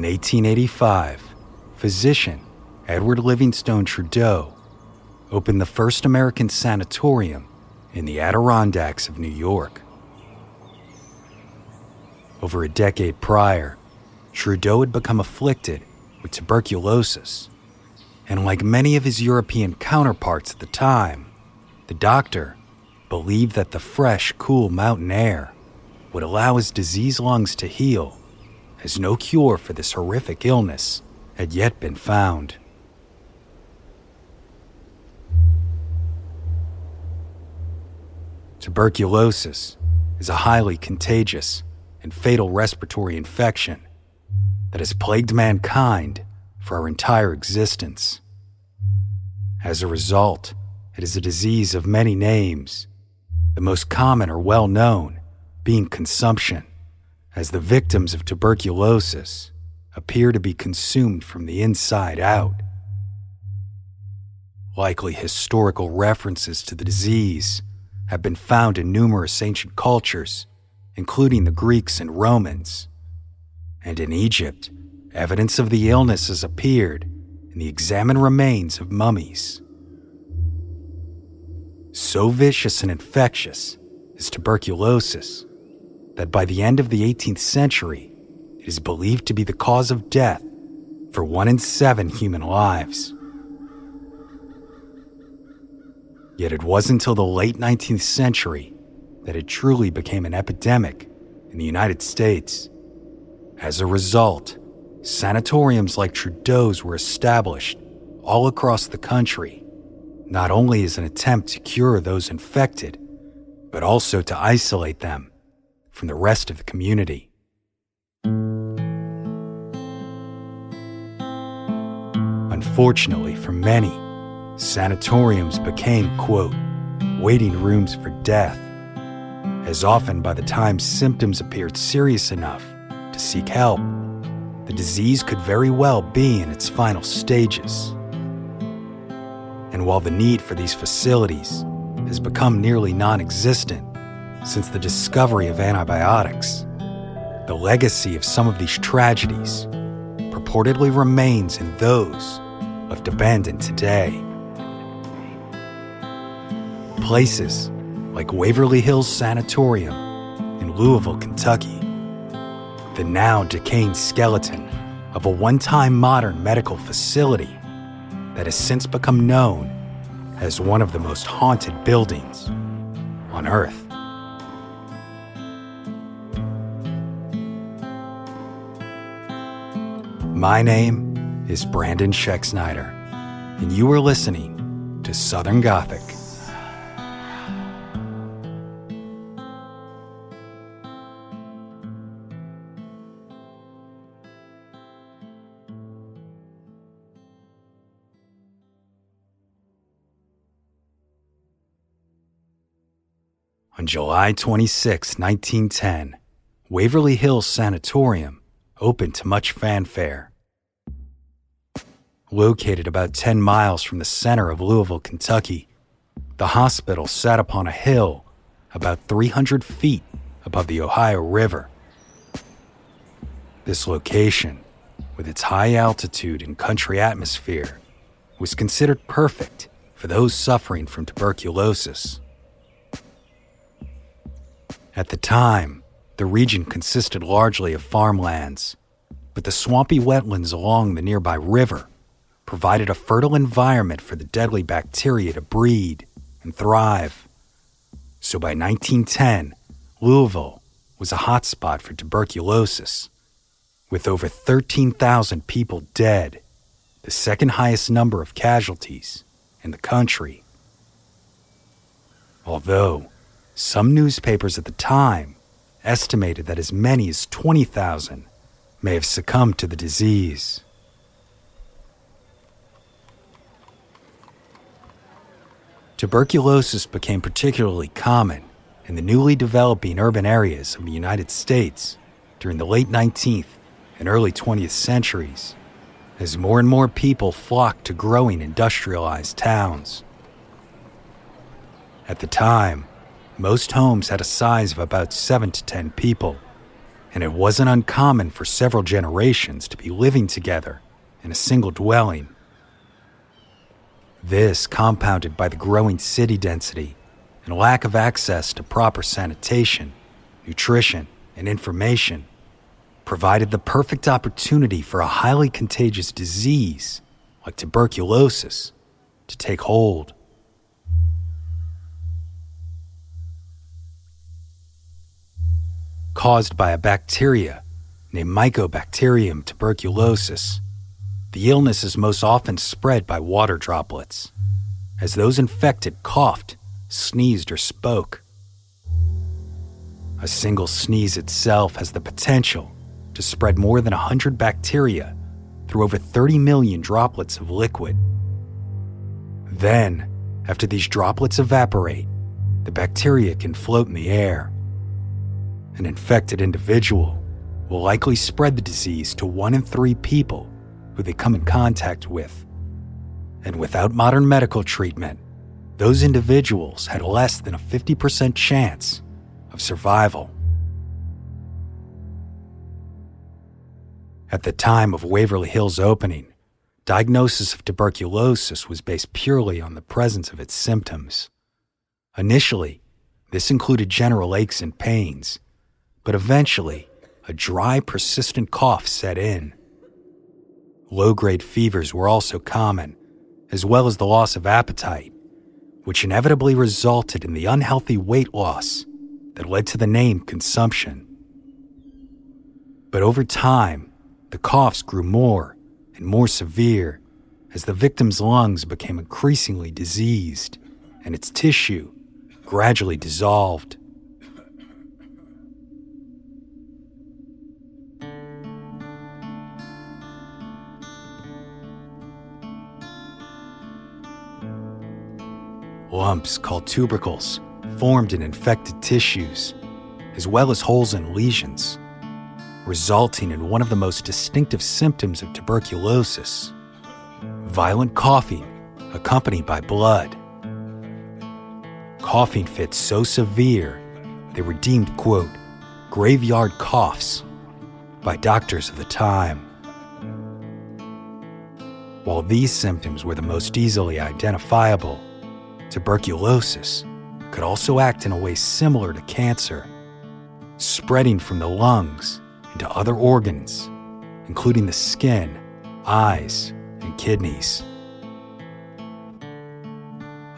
In 1885, physician Edward Livingstone Trudeau opened the first American sanatorium in the Adirondacks of New York. Over a decade prior, Trudeau had become afflicted with tuberculosis, and like many of his European counterparts at the time, the doctor believed that the fresh, cool mountain air would allow his diseased lungs to heal as no cure for this horrific illness had yet been found. Tuberculosis is a highly contagious and fatal respiratory infection that has plagued mankind for our entire existence. As a result, it is a disease of many names, the most common or well known being consumption as the victims of tuberculosis appear to be consumed from the inside out. Likely historical references to the disease have been found in numerous ancient cultures, including the Greeks and Romans. And in Egypt, evidence of the illness has appeared in the examined remains of mummies. So vicious and infectious is tuberculosis that by the end of the 18th century, it is believed to be the cause of death for one in seven human lives. Yet it wasn't until the late 19th century that it truly became an epidemic in the United States. As a result, sanatoriums like Trudeau's were established all across the country, not only as an attempt to cure those infected, but also to isolate them from the rest of the community. Unfortunately for many, sanatoriums became, quote, waiting rooms for death, as often by the time symptoms appeared serious enough to seek help, the disease could very well be in its final stages. And while the need for these facilities has become nearly non existent, since the discovery of antibiotics. The legacy of some of these tragedies purportedly remains in those left abandoned today. Places like Waverly Hills Sanatorium in Louisville, Kentucky, the now decaying skeleton of a one time modern medical facility that has since become known as one of the most haunted buildings on Earth. My name is Brandon Schexnayder, and you are listening to Southern Gothic. On July 26, 1910, Waverly Hills Sanatorium opened to much fanfare. Located about 10 miles from the center of Louisville, Kentucky, The hospital sat upon a hill about 300 feet above the Ohio River. This location, with its high altitude and country atmosphere, was considered perfect for those suffering from tuberculosis. At the time, the region consisted largely of farmlands, but the swampy wetlands along the nearby river provided a fertile environment for the deadly bacteria to breed and thrive. So by 1910, Louisville was a hotspot for tuberculosis, with over 13,000 people dead, the second highest number of casualties in the country. Although some newspapers at the time estimated that as many as 20,000 may have succumbed to the disease. Tuberculosis became particularly common in the newly developing urban areas of the United States during the late 19th and early 20th centuries, as more and more people flocked to growing industrialized towns. At the time, most homes had a size of about 7 to 10 people, and it wasn't uncommon for several generations to be living together in a single dwelling. This, compounded by the growing city density and lack of access to proper sanitation, nutrition, and information, provided the perfect opportunity for a highly contagious disease like tuberculosis to take hold. Caused by a bacteria named Mycobacterium tuberculosis, the illness is most often spread by water droplets, as those infected coughed, sneezed, or spoke. A single sneeze itself has the potential to spread more than 100 bacteria through over 30 million droplets of liquid. Then, after these droplets evaporate, the bacteria can float in the air. An infected individual will likely spread the disease to one in three people who they come in contact with. And without modern medical treatment, those individuals had less than a 50% chance of survival. At the time of Waverly Hill's opening, diagnosis of tuberculosis was based purely on the presence of its symptoms. Initially, this included general aches and pains, but eventually, a dry, persistent cough set in. Low grade fevers were also common, as well as the loss of appetite, which inevitably resulted in the unhealthy weight loss that led to the name consumption. But over time, the coughs grew more and more severe as the victim's lungs became increasingly diseased and its tissue gradually dissolved. Lumps called tubercles formed in infected tissues, as well as holes and lesions, resulting in one of the most distinctive symptoms of tuberculosis violent coughing accompanied by blood. Coughing fits so severe, they were deemed, quote, graveyard coughs by doctors of the time. While these symptoms were the most easily identifiable, tuberculosis could also act in a way similar to cancer, spreading from the lungs into other organs, including the skin, eyes, and kidneys.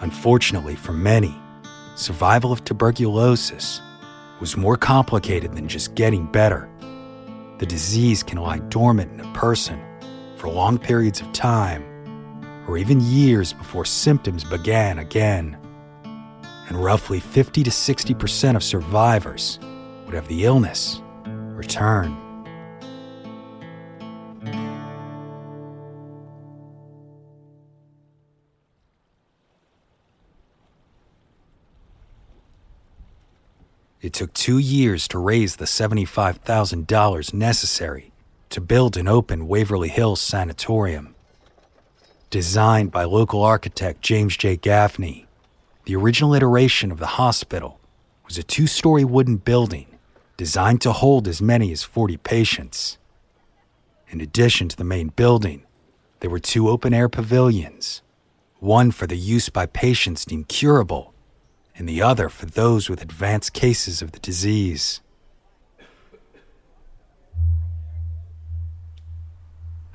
Unfortunately for many, survival of tuberculosis was more complicated than just getting better. The disease can lie dormant in a person for long periods of time or even years before symptoms began again. And roughly 50 to 60% of survivors would have the illness return. It took two years to raise the $75,000 necessary to build and open Waverly Hills Sanatorium designed by local architect James J. Gaffney the original iteration of the hospital was a two story wooden building designed to hold as many as 40 patients. In addition to the main building, there were two open air pavilions one for the use by patients deemed curable, and the other for those with advanced cases of the disease.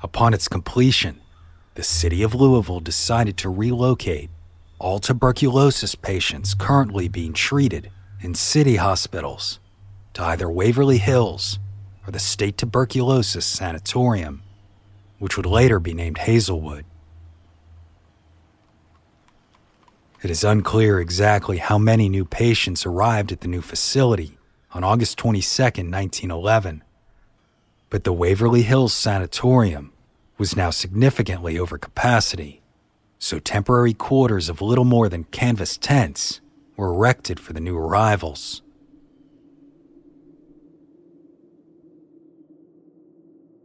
Upon its completion, the city of Louisville decided to relocate all tuberculosis patients currently being treated in city hospitals to either Waverly Hills or the State Tuberculosis Sanatorium, which would later be named Hazelwood. It is unclear exactly how many new patients arrived at the new facility on August 22, 1911, but the Waverly Hills Sanatorium was now significantly over capacity so temporary quarters of little more than canvas tents were erected for the new arrivals.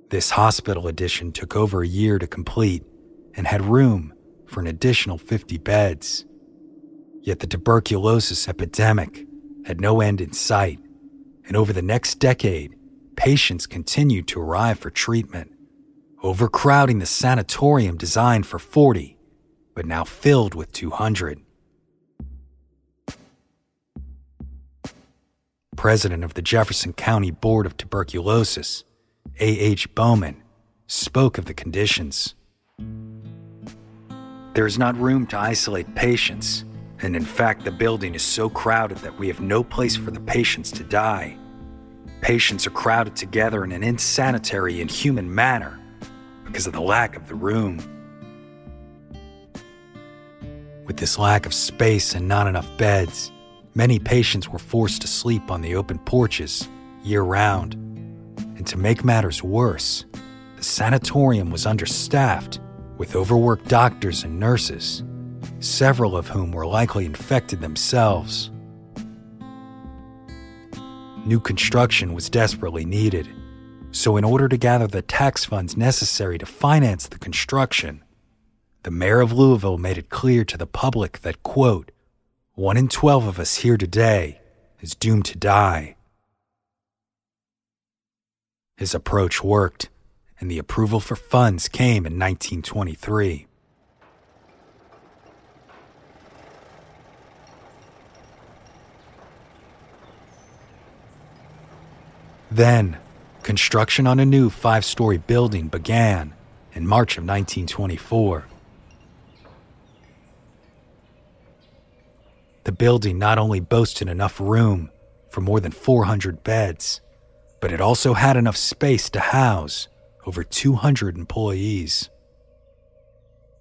This hospital addition took over a year to complete and had room for an additional 50 beds. Yet the tuberculosis epidemic had no end in sight, and over the next decade, patients continued to arrive for treatment, overcrowding the sanatorium designed for 40 but now filled with 200. President of the Jefferson County Board of Tuberculosis, A.H. Bowman, spoke of the conditions. There is not room to isolate patients, and in fact, the building is so crowded that we have no place for the patients to die. Patients are crowded together in an insanitary, inhuman manner because of the lack of the room. With this lack of space and not enough beds, many patients were forced to sleep on the open porches year round. And to make matters worse, the sanatorium was understaffed with overworked doctors and nurses, several of whom were likely infected themselves. New construction was desperately needed, so, in order to gather the tax funds necessary to finance the construction, the mayor of Louisville made it clear to the public that, quote, one in 12 of us here today is doomed to die. His approach worked, and the approval for funds came in 1923. Then, construction on a new five story building began in March of 1924. The building not only boasted enough room for more than 400 beds, but it also had enough space to house over 200 employees.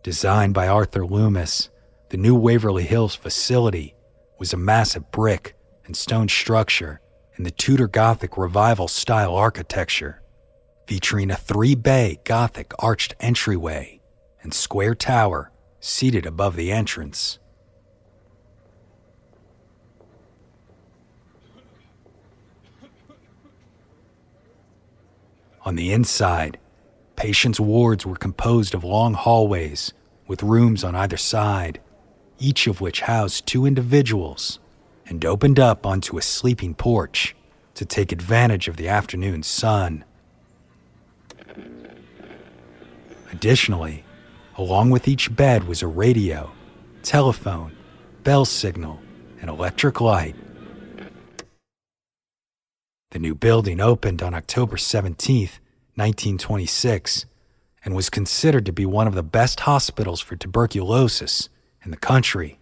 Designed by Arthur Loomis, the new Waverly Hills facility was a massive brick and stone structure the Tudor Gothic Revival style architecture, featuring a three bay Gothic arched entryway and square tower seated above the entrance. On the inside, patients' wards were composed of long hallways with rooms on either side, each of which housed two individuals and opened up onto a sleeping porch to take advantage of the afternoon sun. Additionally, along with each bed was a radio, telephone, bell signal, and electric light. The new building opened on October 17, 1926, and was considered to be one of the best hospitals for tuberculosis in the country.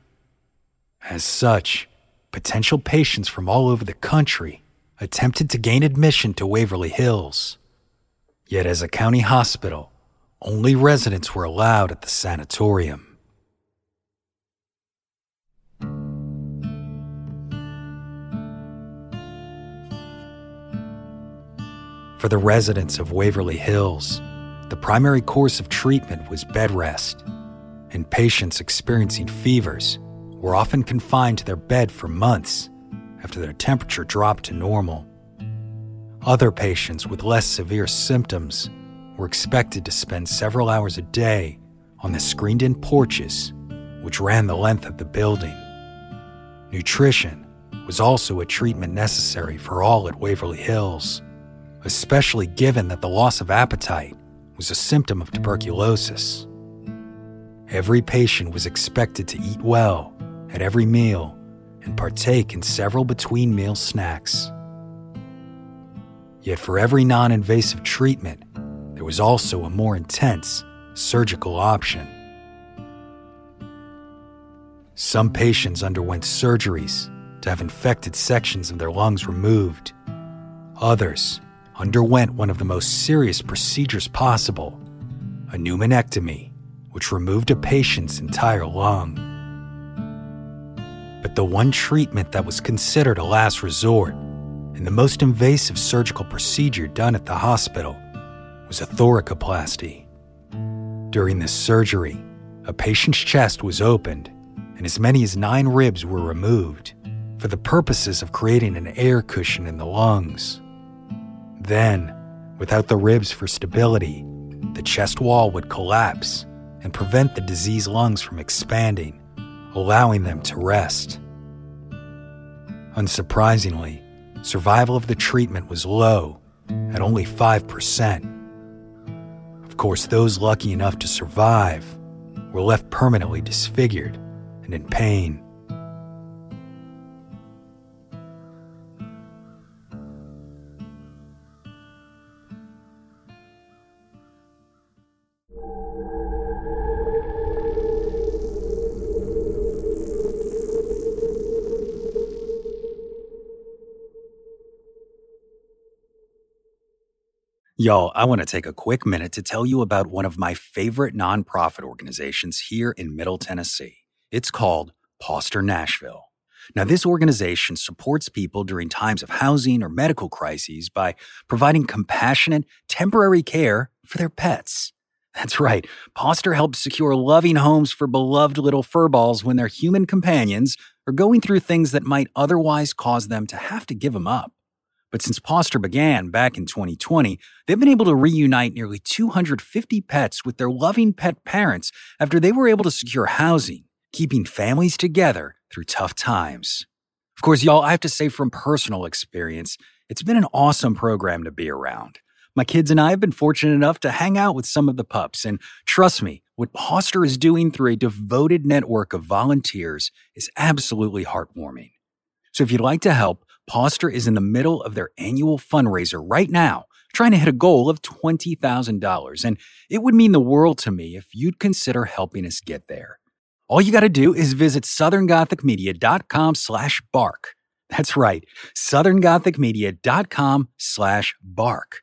As such, potential patients from all over the country attempted to gain admission to Waverly Hills. Yet, as a county hospital, only residents were allowed at the sanatorium. For the residents of Waverly Hills, the primary course of treatment was bed rest, and patients experiencing fevers were often confined to their bed for months after their temperature dropped to normal. Other patients with less severe symptoms were expected to spend several hours a day on the screened in porches which ran the length of the building. Nutrition was also a treatment necessary for all at Waverly Hills, especially given that the loss of appetite was a symptom of tuberculosis. Every patient was expected to eat well at every meal and partake in several between meal snacks. Yet, for every non invasive treatment, there was also a more intense surgical option. Some patients underwent surgeries to have infected sections of their lungs removed. Others underwent one of the most serious procedures possible a pneumonectomy, which removed a patient's entire lung. But the one treatment that was considered a last resort and the most invasive surgical procedure done at the hospital was a thoracoplasty. During this surgery, a patient's chest was opened and as many as nine ribs were removed for the purposes of creating an air cushion in the lungs. Then, without the ribs for stability, the chest wall would collapse and prevent the diseased lungs from expanding, allowing them to rest. Unsurprisingly, survival of the treatment was low at only 5%. Of course, those lucky enough to survive were left permanently disfigured and in pain. Y'all, I want to take a quick minute to tell you about one of my favorite nonprofit organizations here in Middle Tennessee. It's called Poster Nashville. Now, this organization supports people during times of housing or medical crises by providing compassionate, temporary care for their pets. That's right, Poster helps secure loving homes for beloved little furballs when their human companions are going through things that might otherwise cause them to have to give them up. But since Poster began back in 2020, they've been able to reunite nearly 250 pets with their loving pet parents after they were able to secure housing, keeping families together through tough times. Of course, y'all, I have to say from personal experience, it's been an awesome program to be around. My kids and I have been fortunate enough to hang out with some of the pups, and trust me, what Poster is doing through a devoted network of volunteers is absolutely heartwarming. So if you'd like to help, Pauster is in the middle of their annual fundraiser right now, trying to hit a goal of $20,000. And it would mean the world to me if you'd consider helping us get there. All you got to do is visit southerngothicmedia.com slash bark. That's right, southerngothicmedia.com slash bark.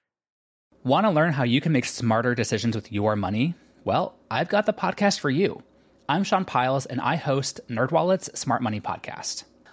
Want to learn how you can make smarter decisions with your money? Well, I've got the podcast for you. I'm Sean Pyles, and I host NerdWallet's Smart Money Podcast.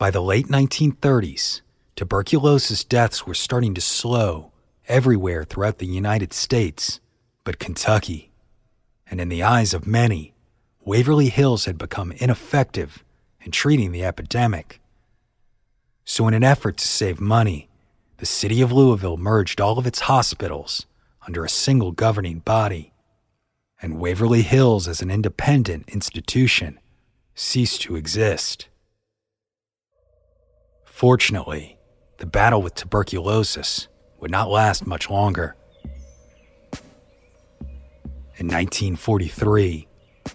By the late 1930s, tuberculosis deaths were starting to slow everywhere throughout the United States, but Kentucky. And in the eyes of many, Waverly Hills had become ineffective in treating the epidemic. So, in an effort to save money, the city of Louisville merged all of its hospitals under a single governing body, and Waverly Hills as an independent institution ceased to exist. Fortunately, the battle with tuberculosis would not last much longer. In 1943,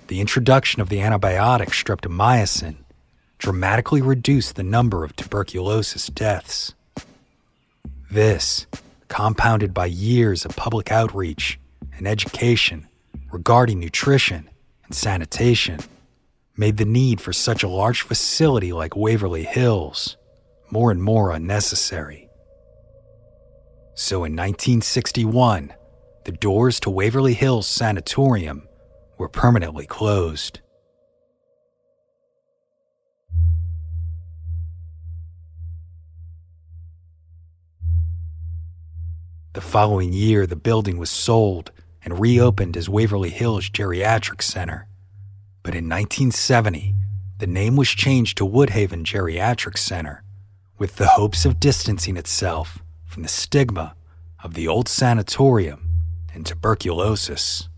the introduction of the antibiotic streptomycin dramatically reduced the number of tuberculosis deaths. This, compounded by years of public outreach and education regarding nutrition and sanitation, made the need for such a large facility like Waverly Hills more and more unnecessary. So in 1961, the doors to Waverly Hills Sanatorium were permanently closed. The following year, the building was sold and reopened as Waverly Hills Geriatric Center. But in 1970, the name was changed to Woodhaven Geriatric Center, with the hopes of distancing itself from the stigma of the old sanatorium and tuberculosis.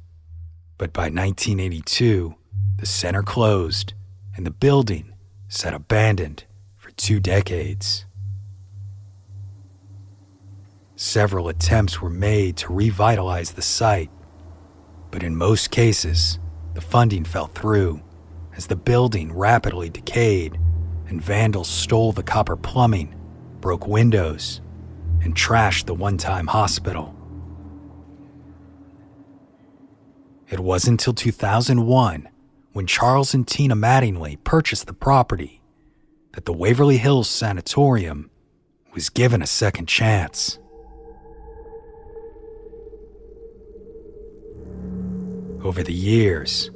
But by 1982, the center closed and the building sat abandoned for two decades. Several attempts were made to revitalize the site, but in most cases, the funding fell through as the building rapidly decayed and vandals stole the copper plumbing, broke windows, and trashed the one time hospital. It wasn't until 2001, when Charles and Tina Mattingly purchased the property, that the Waverly Hills Sanatorium was given a second chance. Over the years,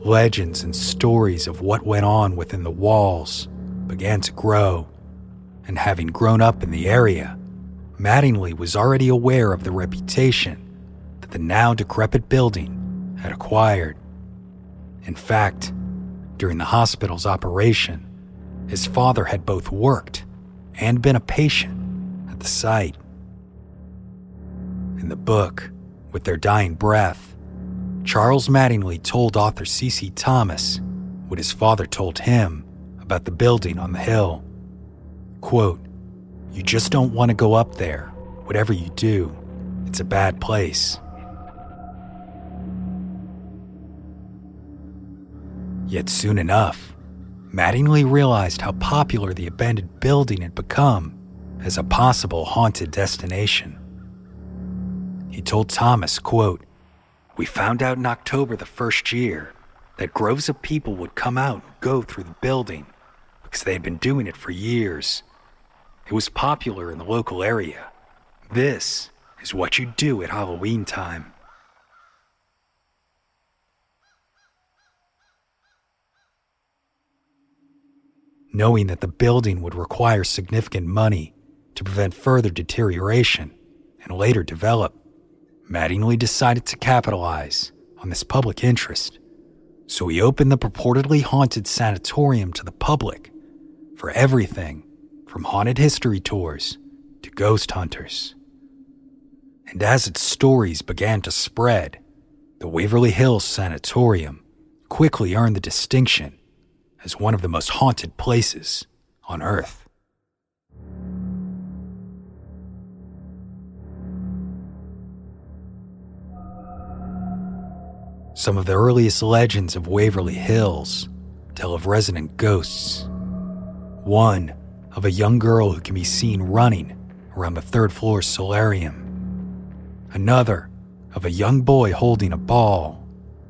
legends and stories of what went on within the walls began to grow, and having grown up in the area, Mattingly was already aware of the reputation that the now decrepit building had acquired. In fact, during the hospital's operation, his father had both worked and been a patient at the site. In the book, With Their Dying Breath, Charles Mattingly told author C.C. Thomas what his father told him about the building on the hill. Quote, You just don't want to go up there, whatever you do. It's a bad place. Yet soon enough, Mattingly realized how popular the abandoned building had become as a possible haunted destination. He told Thomas, quote, We found out in October the first year that groves of people would come out and go through the building because they had been doing it for years. It was popular in the local area. This is what you do at Halloween time. knowing that the building would require significant money to prevent further deterioration and later develop, Mattingly decided to capitalize on this public interest. So he opened the purportedly haunted sanatorium to the public for everything from haunted history tours to ghost hunters. And as its stories began to spread, the Waverly Hills Sanatorium quickly earned the distinction as one of the most haunted places on Earth. Some of the earliest legends of Waverly Hills tell of resident ghosts. One of a young girl who can be seen running around the third floor solarium. Another of a young boy holding a ball,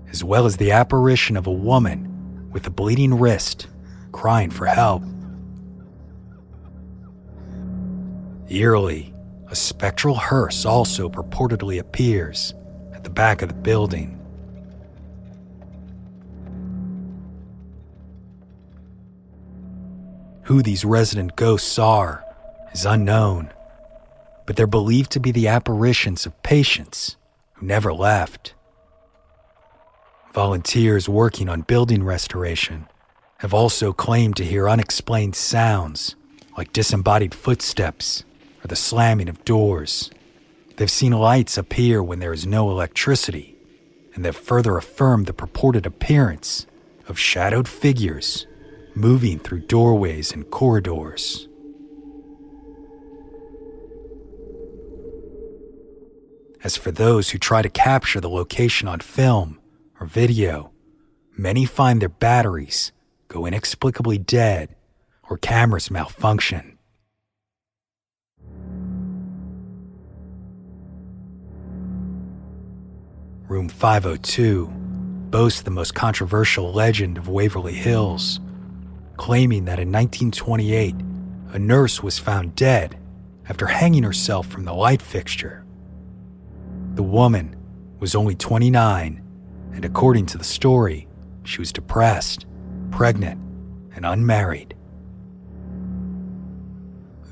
as well as the apparition of a woman with a bleeding wrist, crying for help. Eerily, a spectral hearse also purportedly appears at the back of the building. Who these resident ghosts are is unknown, but they're believed to be the apparitions of patients who never left. Volunteers working on building restoration have also claimed to hear unexplained sounds like disembodied footsteps or the slamming of doors. They've seen lights appear when there is no electricity, and they've further affirmed the purported appearance of shadowed figures moving through doorways and corridors. As for those who try to capture the location on film, or video, many find their batteries go inexplicably dead or cameras malfunction. Room 502 boasts the most controversial legend of Waverly Hills, claiming that in 1928, a nurse was found dead after hanging herself from the light fixture. The woman was only 29, and according to the story, she was depressed, pregnant, and unmarried.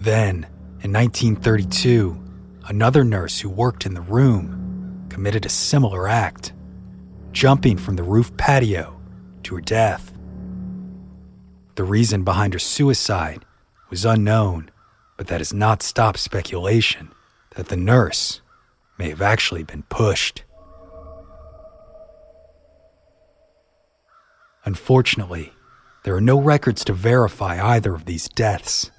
Then, in 1932, another nurse who worked in the room committed a similar act, jumping from the roof patio to her death. The reason behind her suicide was unknown, but that has not stopped speculation that the nurse may have actually been pushed. Unfortunately, there are no records to verify either of these deaths,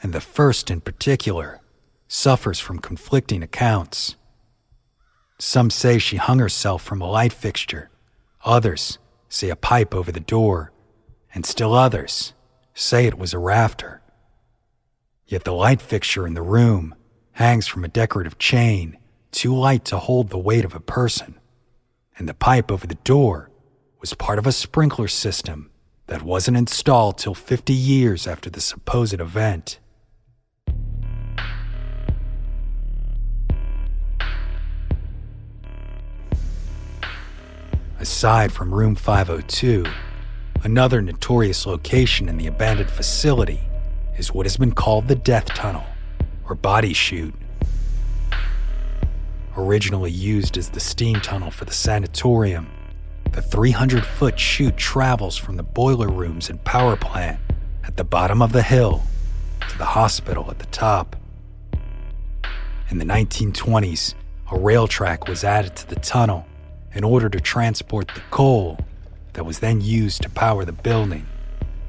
and the first in particular suffers from conflicting accounts. Some say she hung herself from a light fixture, others say a pipe over the door, and still others say it was a rafter. Yet the light fixture in the room hangs from a decorative chain too light to hold the weight of a person, and the pipe over the door was part of a sprinkler system that wasn't installed till 50 years after the supposed event. Aside from room 502, another notorious location in the abandoned facility is what has been called the Death Tunnel, or Body Chute. Originally used as the steam tunnel for the sanatorium, the 300 foot chute travels from the boiler rooms and power plant at the bottom of the hill to the hospital at the top. In the 1920s, a rail track was added to the tunnel in order to transport the coal that was then used to power the building.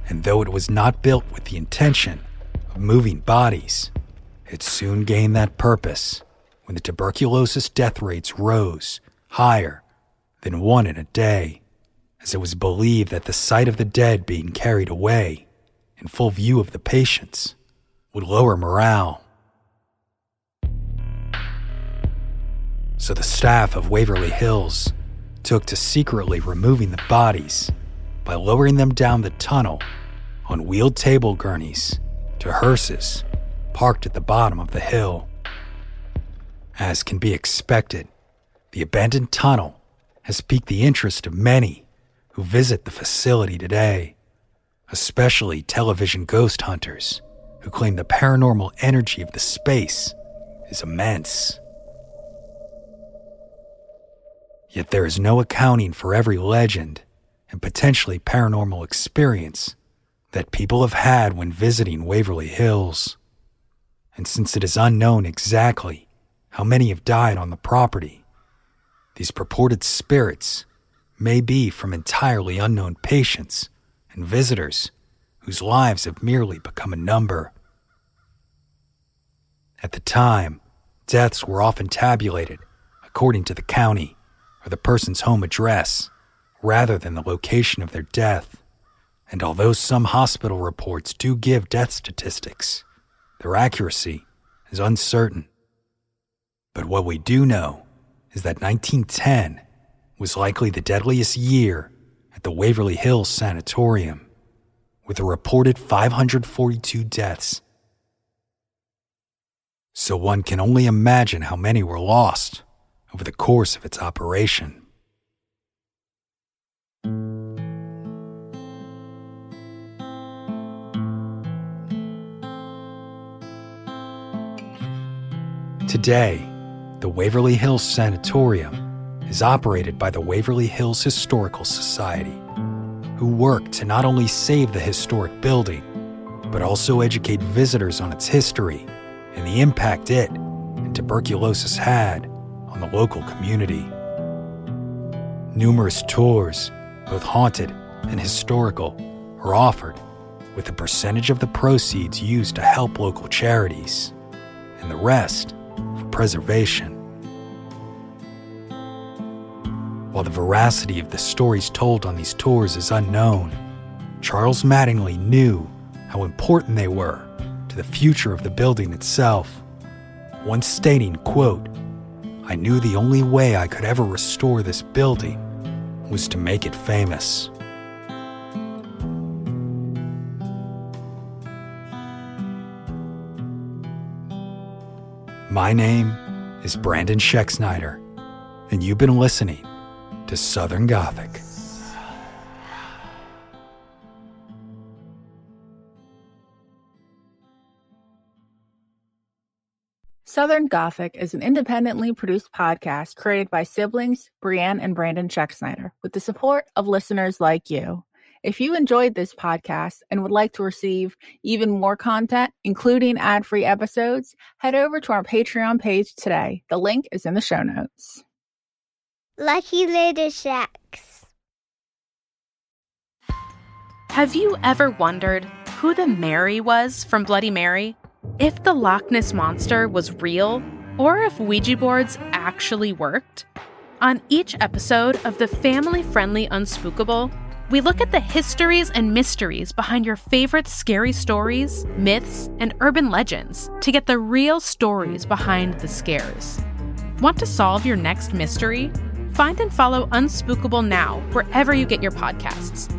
And though it was not built with the intention of moving bodies, it soon gained that purpose when the tuberculosis death rates rose higher than one in a day, as it was believed that the sight of the dead being carried away, in full view of the patients, would lower morale. So the staff of Waverly Hills took to secretly removing the bodies by lowering them down the tunnel on wheeled table gurneys to hearses parked at the bottom of the hill. As can be expected, the abandoned tunnel has piqued the interest of many who visit the facility today, especially television ghost hunters who claim the paranormal energy of the space is immense. Yet there is no accounting for every legend and potentially paranormal experience that people have had when visiting Waverly Hills. And since it is unknown exactly how many have died on the property, these purported spirits may be from entirely unknown patients and visitors whose lives have merely become a number. At the time, deaths were often tabulated according to the county or the person's home address rather than the location of their death. And although some hospital reports do give death statistics, their accuracy is uncertain. But what we do know is that 1910 was likely the deadliest year at the Waverly Hills Sanatorium, with a reported 542 deaths. So one can only imagine how many were lost over the course of its operation. Today, the Waverly Hills Sanatorium is operated by the Waverly Hills Historical Society, who work to not only save the historic building, but also educate visitors on its history and the impact it and tuberculosis had the local community. Numerous tours, both haunted and historical, are offered, with a percentage of the proceeds used to help local charities, and the rest for preservation. While the veracity of the stories told on these tours is unknown, Charles Mattingly knew how important they were to the future of the building itself. Once stating, quote, I knew the only way I could ever restore this building was to make it famous. My name is Brandon Schexnayder, and you've been listening to Southern Gothic. Southern Gothic is an independently produced podcast created by siblings Brienne and Brandon Schexnayder with the support of listeners like you. If you enjoyed this podcast and would like to receive even more content, including ad free episodes, head over to our Patreon page today. The link is in the show notes. Lucky Little Shacks. Have you ever wondered who the Mary was from Bloody Mary? If the Loch Ness Monster was real, or if Ouija boards actually worked? On each episode of the family friendly Unspookable, we look at the histories and mysteries behind your favorite scary stories, myths, and urban legends to get the real stories behind the scares. Want to solve your next mystery? Find and follow Unspookable now wherever you get your podcasts